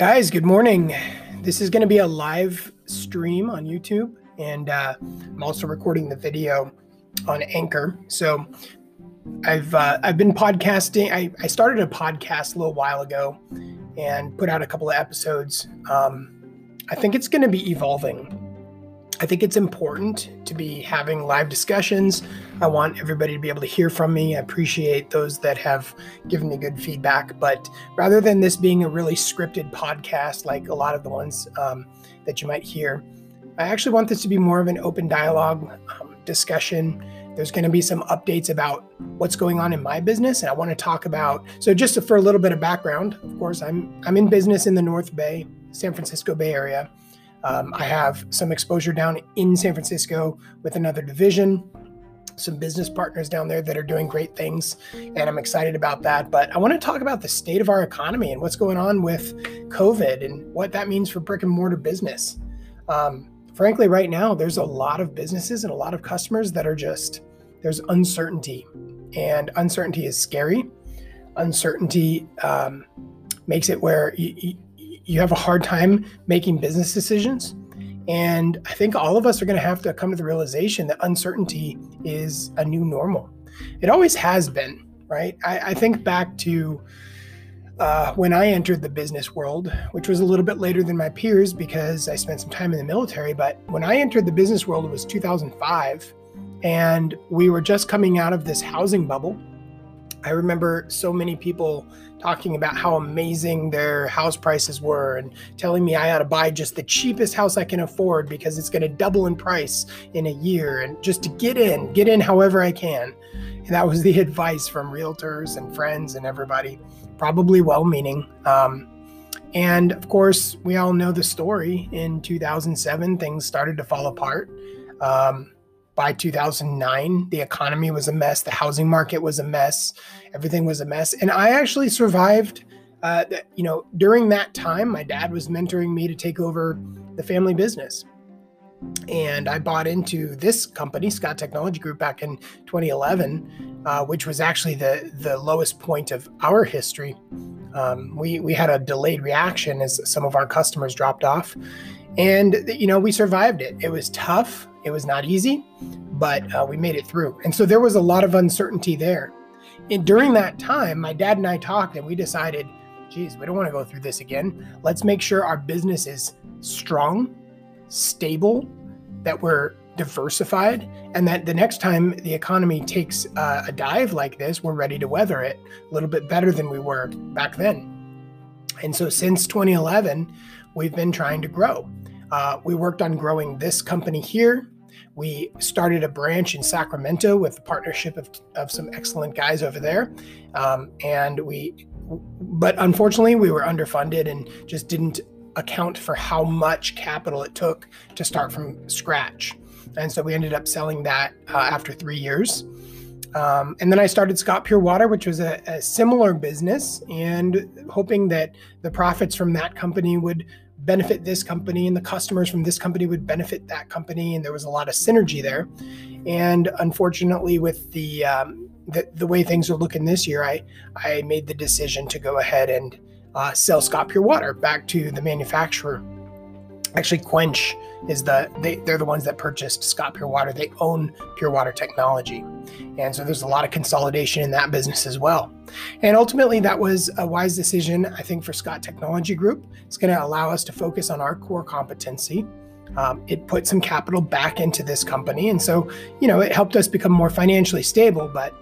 Guys, good morning. This is going to be a live stream on YouTube, and uh, I'm also recording the video on Anchor. So I've uh, I've been podcasting. I, I started a podcast a little while ago and put out a couple of episodes. Um, I think it's going to be evolving. I think it's important to be having live discussions. I want everybody to be able to hear from me. I appreciate those that have given me good feedback. But rather than this being a really scripted podcast like a lot of the ones um, that you might hear, I actually want this to be more of an open dialogue um, discussion. There's going to be some updates about what's going on in my business, and I want to talk about. So, just for a little bit of background, of course, I'm I'm in business in the North Bay, San Francisco Bay Area. Um, I have some exposure down in San Francisco with another division, some business partners down there that are doing great things, and I'm excited about that. But I want to talk about the state of our economy and what's going on with COVID and what that means for brick and mortar business. Um, frankly, right now, there's a lot of businesses and a lot of customers that are just, there's uncertainty, and uncertainty is scary. Uncertainty um, makes it where you, you have a hard time making business decisions. And I think all of us are going to have to come to the realization that uncertainty is a new normal. It always has been, right? I, I think back to uh, when I entered the business world, which was a little bit later than my peers because I spent some time in the military. But when I entered the business world, it was 2005, and we were just coming out of this housing bubble. I remember so many people talking about how amazing their house prices were and telling me I ought to buy just the cheapest house I can afford because it's going to double in price in a year and just to get in, get in however I can. And that was the advice from realtors and friends and everybody, probably well meaning. Um, and of course, we all know the story. In 2007, things started to fall apart. Um, by 2009, the economy was a mess, the housing market was a mess, everything was a mess. And I actually survived. Uh, you know, during that time, my dad was mentoring me to take over the family business. And I bought into this company, Scott Technology Group, back in 2011, uh, which was actually the, the lowest point of our history. Um, we, we had a delayed reaction as some of our customers dropped off. And, you know, we survived it. It was tough. It was not easy, but uh, we made it through. And so there was a lot of uncertainty there. And during that time, my dad and I talked and we decided, geez, we don't want to go through this again. Let's make sure our business is strong, stable, that we're diversified, and that the next time the economy takes uh, a dive like this, we're ready to weather it a little bit better than we were back then. And so since 2011, we've been trying to grow. Uh, we worked on growing this company here. We started a branch in Sacramento with the partnership of, of some excellent guys over there. Um, and we, but unfortunately, we were underfunded and just didn't account for how much capital it took to start from scratch. And so we ended up selling that uh, after three years. Um, and then I started Scott Pure Water, which was a, a, similar business, and hoping that the profits from that company would benefit this company and the customers from this company would benefit that company. And there was a lot of synergy there. And unfortunately with the um, the, the way things are looking this year i i made the decision to go ahead and uh, sell scott pure water back to the manufacturer actually quench is the they, they're the ones that purchased scott pure water they own pure water technology. And so there's a lot of consolidation in that business as well. And ultimately that was a wise decision i think for scott technology group. It's going to allow us to focus on our core competency. Um, it put some capital back into this company. And so you know it helped us become more financially stable but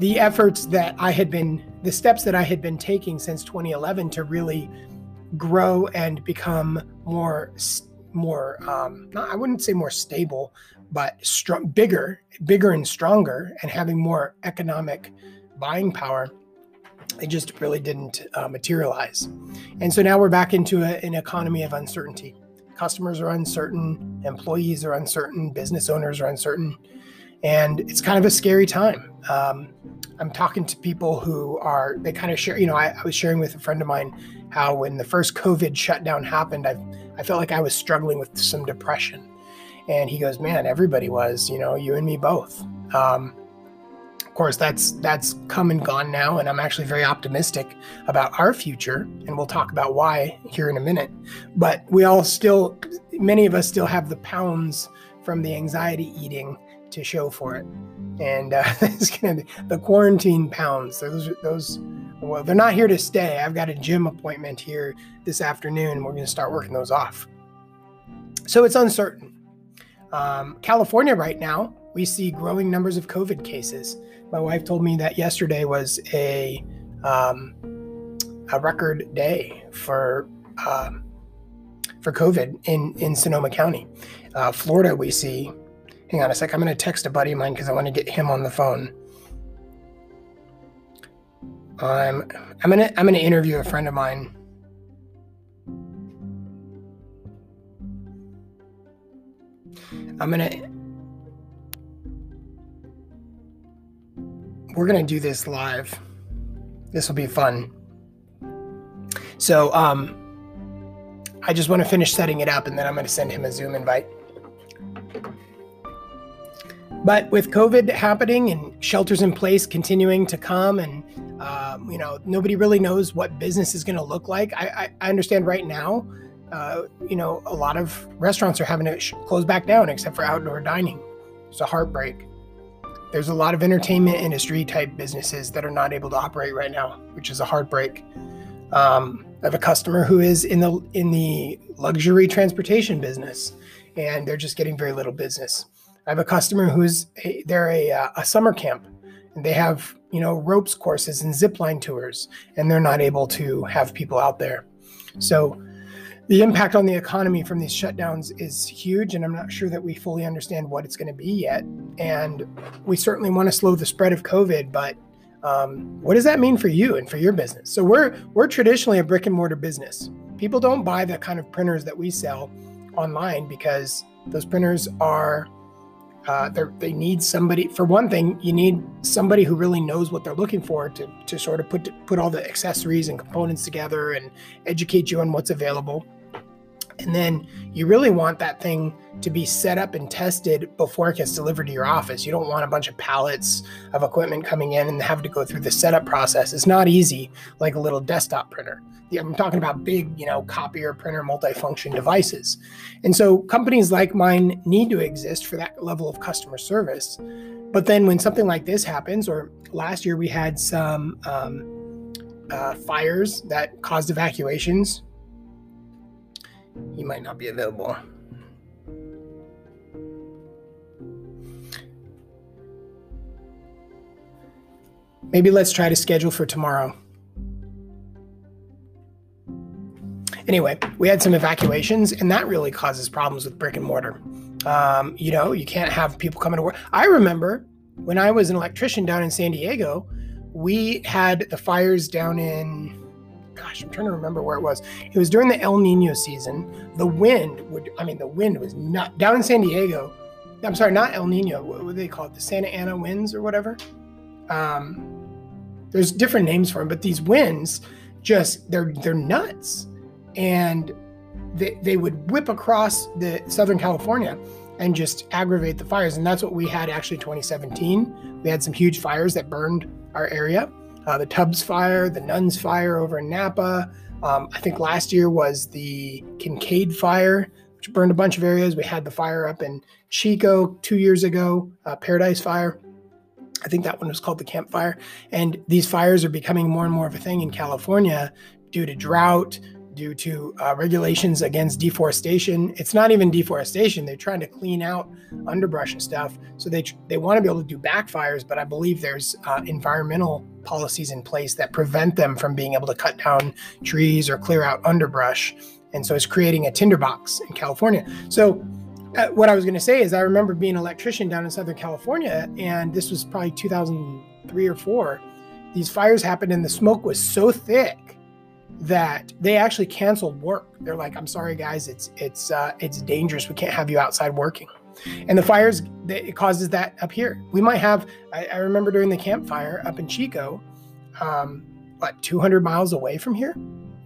the efforts that i had been the steps that i had been taking since 2011 to really grow and become more more um, not, I wouldn't say more stable, but strong, bigger, bigger and stronger, and having more economic buying power. It just really didn't uh, materialize, and so now we're back into a, an economy of uncertainty. Customers are uncertain, employees are uncertain, business owners are uncertain, and it's kind of a scary time. Um, I'm talking to people who are they kind of share. You know, I, I was sharing with a friend of mine how when the first COVID shutdown happened, I I felt like I was struggling with some depression. And he goes, Man, everybody was, you know, you and me both. Um, of course, that's that's come and gone now, and I'm actually very optimistic about our future, and we'll talk about why here in a minute. But we all still, many of us still have the pounds from the anxiety eating to show for it, and uh, it's gonna be the quarantine pounds. Those those, well, they're not here to stay. I've got a gym appointment here this afternoon. We're gonna start working those off. So it's uncertain. Um, California right now, we see growing numbers of COVID cases. My wife told me that yesterday was a um, a record day for um, for COVID in in Sonoma County. Uh, Florida, we see. Hang on a sec. I'm going to text a buddy of mine because I want to get him on the phone. I'm I'm gonna I'm gonna interview a friend of mine. I'm gonna we're going to do this live. This will be fun. So, um, I just want to finish setting it up and then I'm going to send him a Zoom invite. But with COVID happening and shelters in place continuing to come, and um, you know nobody really knows what business is going to look like. I, I, I understand right now, uh, you know, a lot of restaurants are having to sh- close back down except for outdoor dining. It's a heartbreak there's a lot of entertainment industry type businesses that are not able to operate right now, which is a heartbreak. Um, I have a customer who is in the in the luxury transportation business, and they're just getting very little business. I have a customer who's a, they're a, uh, a summer camp, and they have you know ropes courses and zip line tours, and they're not able to have people out there. So the impact on the economy from these shutdowns is huge, and I'm not sure that we fully understand what it's going to be yet. And we certainly want to slow the spread of COVID, but um, what does that mean for you and for your business? So we're we're traditionally a brick and mortar business. People don't buy the kind of printers that we sell online because those printers are uh, they need somebody for one thing you need somebody who really knows what they're looking for to, to sort of put put all the accessories and components together and educate you on what's available and then you really want that thing to be set up and tested before it gets delivered to your office. You don't want a bunch of pallets of equipment coming in and have to go through the setup process. It's not easy like a little desktop printer. I'm talking about big, you know, copier, printer, multifunction devices. And so companies like mine need to exist for that level of customer service. But then when something like this happens, or last year we had some um, uh, fires that caused evacuations he might not be available. Maybe let's try to schedule for tomorrow. Anyway, we had some evacuations, and that really causes problems with brick and mortar. Um, you know, you can't have people coming to work. I remember when I was an electrician down in San Diego, we had the fires down in gosh, I'm trying to remember where it was. It was during the El Nino season. The wind would, I mean, the wind was not down in San Diego. I'm sorry, not El Nino. What, do they call it? The Santa Ana winds or whatever. Um, there's different names for them, but these winds just they're they're nuts, and they they would whip across the Southern California and just aggravate the fires. And that's what we had actually 2017. We had some huge fires that burned our area uh, the Tubbs fire, the Nuns fire over in Napa. Um, I think last year was the Kincade fire, which burned a bunch of areas. We had the fire up in Chico two years ago, uh, Paradise Fire. I think that one was called the Camp Fire. And these fires are becoming more and more of a thing in California due to drought, due to uh, regulations against deforestation. It's not even deforestation; they're trying to clean out underbrush and stuff. So they they want to be able to do backfires, but I believe there's uh, environmental policies in place that prevent them from being able to cut down trees or clear out underbrush. And so it's creating a tinderbox in California. So uh, what I was going to say is I remember being an electrician down in Southern California, and this was probably 2003 or four. These fires happened, and the smoke was so thick that they actually canceled work. They're like, "I'm sorry, guys, it's it's uh, it's dangerous. We can't have you outside working." And the fires it causes that up here. We might have. I, I remember during the Camp Fire up in Chico, um, what 200 miles away from here,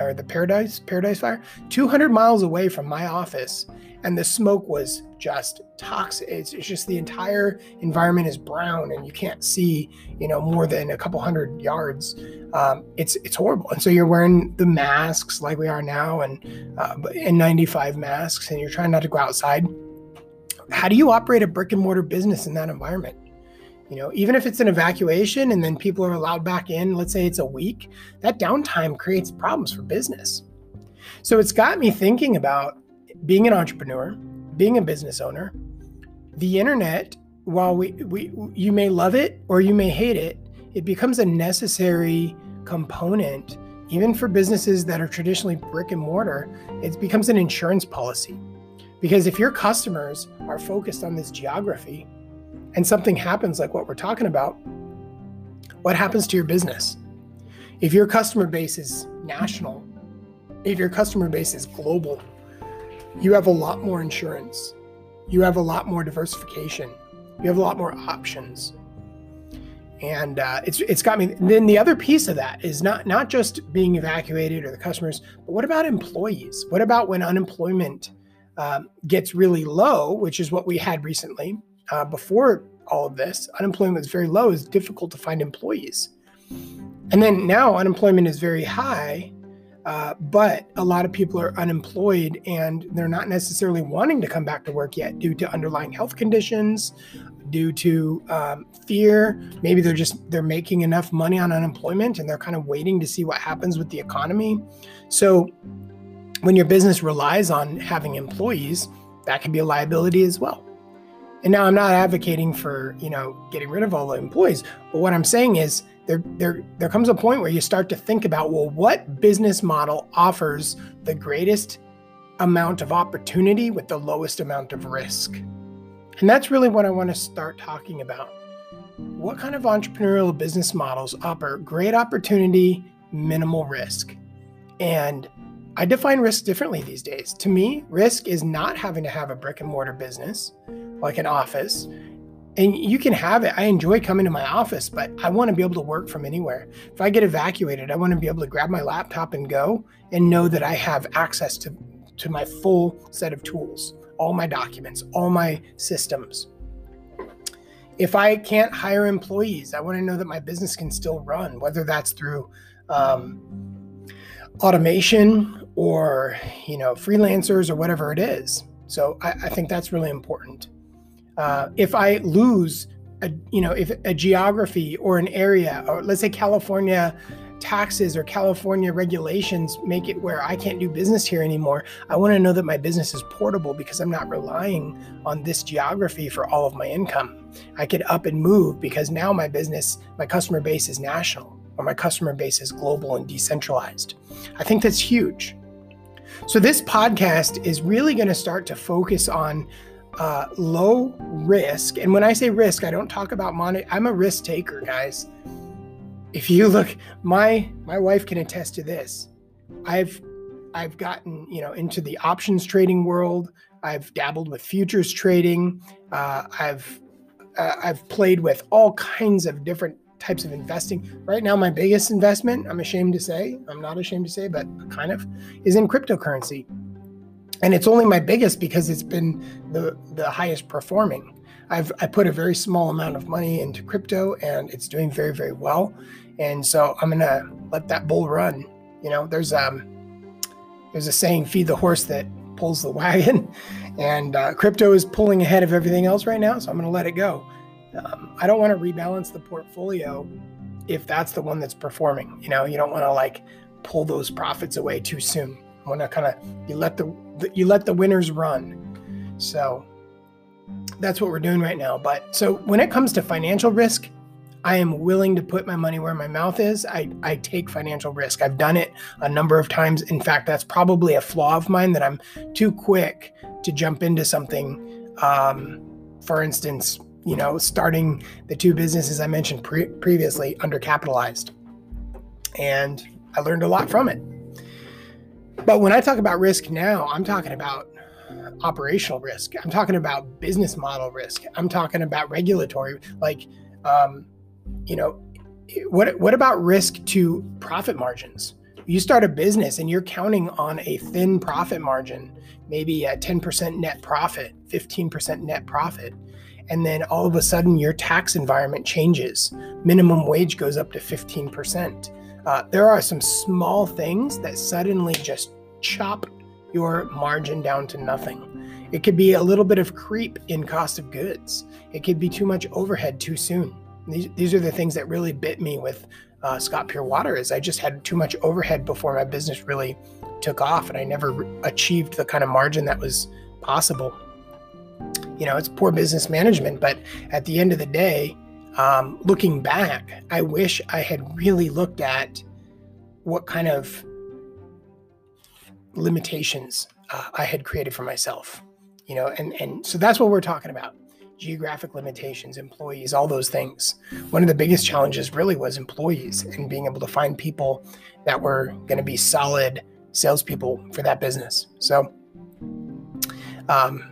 or the Paradise Paradise Fire, 200 miles away from my office, and the smoke was just toxic. It's, it's, just the entire environment is brown, and you can't see, you know, more than a couple hundred yards. Um, it's it's horrible. And so you're wearing the masks like we are now, and uh, N95 masks, and you're trying not to go outside. How do you operate a brick and mortar business in that environment? You know, even if it's an evacuation and then people are allowed back in, let's say it's a week, that downtime creates problems for business. So it's got me thinking about being an entrepreneur, being a business owner. The internet, while we, we you may love it or you may hate it, it becomes a necessary component even for businesses that are traditionally brick and mortar, it becomes an insurance policy. Because if your customers are focused on this geography, and something happens like what we're talking about, what happens to your business? If your customer base is national, if your customer base is global, you have a lot more insurance. You have a lot more diversification. You have a lot more options. And uh, it's it's got me. Then the other piece of that is not not just being evacuated or the customers, but what about employees? What about when unemployment um, gets really low, which is what we had recently? uh, before all of this, unemployment was very low. It's difficult to find employees. And then now unemployment is very high, uh, but a lot of people are unemployed and they're not necessarily wanting to come back to work yet due to underlying health conditions, due to um, fear. Maybe they're just they're making enough money on unemployment and they're kind of waiting to see what happens with the economy. So when your business relies on having employees, that can be a liability as well. And now I'm not advocating for, you know, getting rid of all the employees, but what I'm saying is there there there comes a point where you start to think about, well, what business model offers the greatest amount of opportunity with the lowest amount of risk? And that's really what I want to start talking about. What kind of entrepreneurial business models offer great opportunity, minimal risk? And I define risk differently these days. To me, risk is not having to have a brick and mortar business like an office. And you can have it. I enjoy coming to my office, but I want to be able to work from anywhere. If I get evacuated, I want to be able to grab my laptop and go and know that I have access to, to my full set of tools, all my documents, all my systems. If I can't hire employees, I want to know that my business can still run, whether that's through um, automation or you know freelancers or whatever it is. So I, I think that's really important. Uh, if I lose, a, you know, if a geography or an area, or let's say California taxes or California regulations make it where I can't do business here anymore, I want to know that my business is portable because I'm not relying on this geography for all of my income. I could up and move because now my business, my customer base is national or my customer base is global and decentralized. I think that's huge. So, this podcast is really going to start to focus on uh, low risk. And when I say risk, I don't talk about money. I'm a risk taker, guys. If you look, my my wife can attest to this. I've I've gotten you know into the options trading world. I've dabbled with futures trading. Uh, I've uh, I've played with all kinds of different types of investing. Right now, my biggest investment, I'm ashamed to say, I'm not ashamed to say, but kind of, is in cryptocurrency and it's only my biggest because it's been the the highest performing. I've I put a very small amount of money into crypto and it's doing very very well, and so I'm gonna let that bull run. You know, there's um there's a saying, "Feed the horse that pulls the wagon," and uh, crypto is pulling ahead of everything else right now, so I'm gonna let it go. Um, I don't want to rebalance the portfolio if that's the one that's performing. You know, you don't want to like pull those profits away too soon want to kind of you let the you let the winners run. So that's what we're doing right now. But so when it comes to financial risk, I am willing to put my money where my mouth is. I, I take financial risk. I've done it a number of times. In fact, that's probably a flaw of mine that I'm too quick to jump into something. Um, for instance, you know, starting the two businesses I mentioned pre- previously undercapitalized. And I learned a lot from it. But when I talk about risk now, I'm talking about operational risk. I'm talking about business model risk. I'm talking about regulatory, like, um, you know, what what about risk to profit margins? You start a business and you're counting on a thin profit margin, maybe a 10% net profit, 15% net profit. And then all of a sudden, your tax environment changes. Minimum wage goes up to 15%. Uh, there are some small things that suddenly just chop your margin down to nothing. It could be a little bit of creep in cost of goods. It could be too much overhead too soon. These, these are the things that really bit me with uh, Scott Pure Water is I just had too much overhead before my business really took off and I never achieved the kind of margin that was possible. You know, it's poor business management, but at the end of the day, um, looking back, I wish I had really looked at what kind of limitations uh, I had created for myself. You know, and and so that's what we're talking about geographic limitations, employees, all those things. One of the biggest challenges really was employees and being able to find people that were going to be solid salespeople for that business. So, um,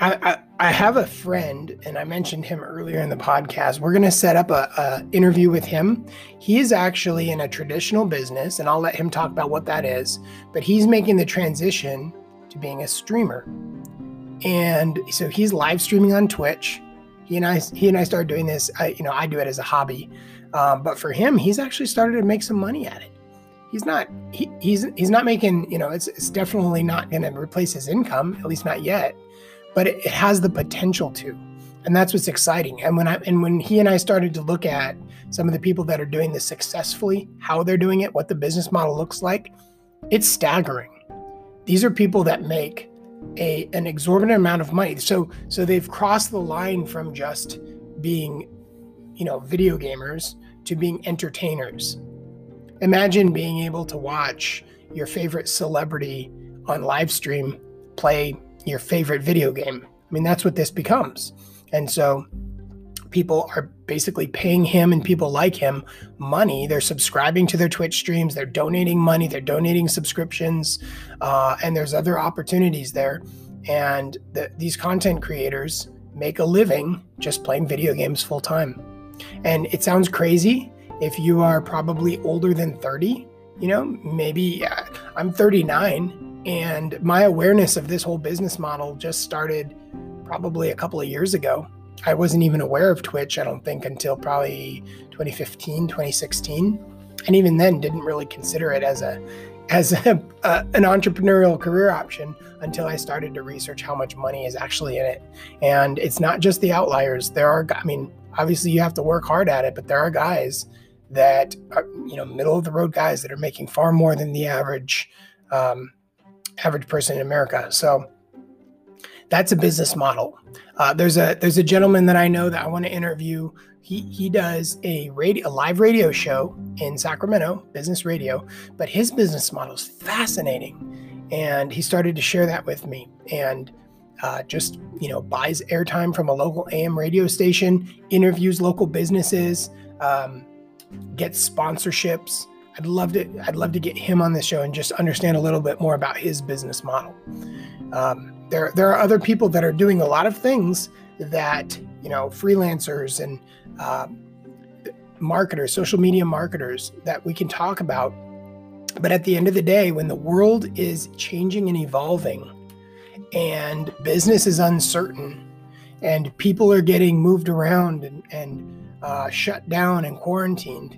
I, I, have a friend, and I mentioned him earlier in the podcast. We're going to set up a, a interview with him. He is actually in a traditional business, and I'll let him talk about what that is. But he's making the transition to being a streamer and so he's live streaming on Twitch. He and I, he and I started doing this. I, you know, I do it as a hobby, um, but for him, he's actually started to make some money at it. He's not, he, he's, he's not making, you know, it's, it's definitely not going to replace his income, at least not yet, but it, has the potential to, and that's what's exciting. And when I, and when he and I started to look at some of the people that are doing this successfully, how they're doing it, what the business model looks like, it's staggering. These are people that make a an exorbitant amount of money. So so they've crossed the line from just being, you know, video gamers to being entertainers. Imagine being able to watch your favorite celebrity on live stream play your favorite video game. I mean, that's what this becomes. And so people are basically paying him and people like him money. They're subscribing to their Twitch streams, they're donating money, they're donating subscriptions, uh, and there's other opportunities there. And the, these content creators make a living just playing video games full time. And it sounds crazy if you are probably older than 30. You know, maybe uh, I'm 39, and my awareness of this whole business model just started probably a couple of years ago I wasn't even aware of Twitch, I don't think, until probably 2015, 2016. And even then didn't really consider it as a as a, an entrepreneurial career option until I started to research how much money is actually in it. And it's not just the outliers. There are, I mean, obviously you have to work hard at it, but there are guys that are, you know, middle of the road guys that are making far more than the average um, average person in America. So that's a business model. Uh, there's a there's a gentleman that I know that I want to interview. He he does a radio a live radio show in Sacramento, business radio, but his business model is fascinating, and he started to share that with me. And uh, just you know buys airtime from a local AM radio station, interviews local businesses, um, gets sponsorships. I'd love to I'd love to get him on the show and just understand a little bit more about his business model. Um, there there are other people that are doing a lot of things that you know freelancers and uh, marketers social media marketers that we can talk about but at the end of the day when the world is changing and evolving and business is uncertain and people are getting moved around and, and uh, shut down and quarantined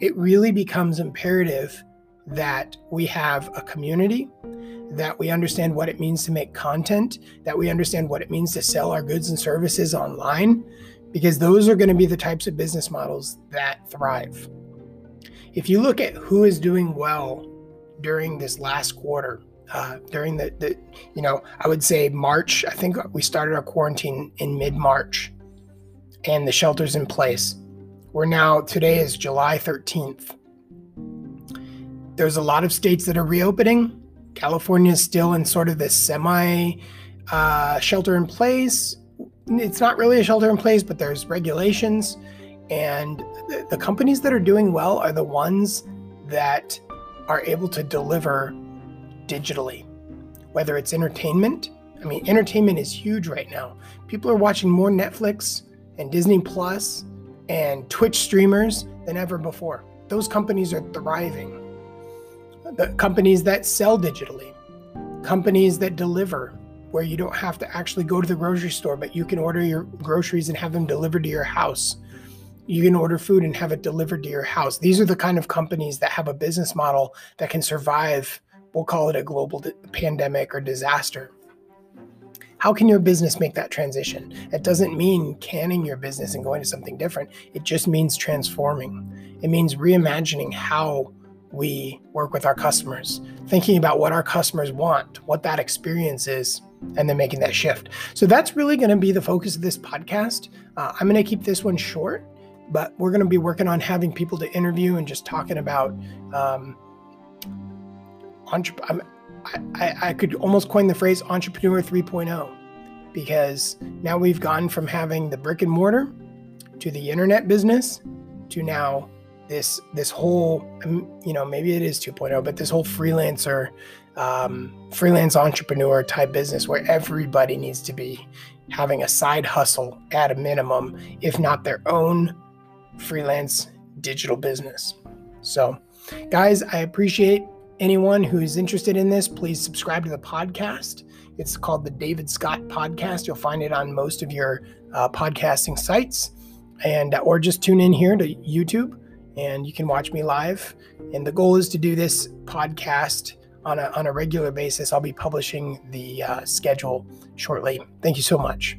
it really becomes imperative that we have a community that we understand what it means to make content, that we understand what it means to sell our goods and services online, because those are going to be the types of business models that thrive. If you look at who is doing well during this last quarter, uh, during the, the, you know, I would say March, I think we started our quarantine in mid March and the shelters in place. We're now, today is July 13th. There's a lot of states that are reopening California is still in sort of this semi uh, shelter in place. It's not really a shelter in place, but there's regulations. And the, the companies that are doing well are the ones that are able to deliver digitally, whether it's entertainment. I mean, entertainment is huge right now. People are watching more Netflix and Disney Plus and Twitch streamers than ever before. those companies are thriving. The companies that sell digitally, companies that deliver, where you don't have to actually go to the grocery store, but you can order your groceries and have them delivered to your house. You can order food and have it delivered to your house. These are the kind of companies that have a business model that can survive, we'll call it a global pandemic or disaster. How can your business make that transition? It doesn't mean canning your business and going to something different. It just means transforming. It means reimagining how we work with our customers, thinking about what our customers want, what that experience is, and then making that shift. So that's really going to be the focus of this podcast. Uh, I'm going to keep this one short, but we're going to be working on having people to interview and just talking about. Um, I, I could almost coin the phrase entrepreneur 3.0 because now we've gone from having the brick and mortar to the internet business to now this this whole um, you know maybe it is 2.0 but this whole freelancer um, freelance entrepreneur type business where everybody needs to be having a side hustle at a minimum if not their own freelance digital business. So guys i appreciate anyone who's interested in this. Please subscribe to the podcast it's called the david scott podcast you'll find it on most of your uh, podcasting sites and or just tune in here to youtube and you can watch me live. And the goal is to do this podcast on a, on a regular basis. I'll be publishing the uh, schedule shortly. Thank you so much.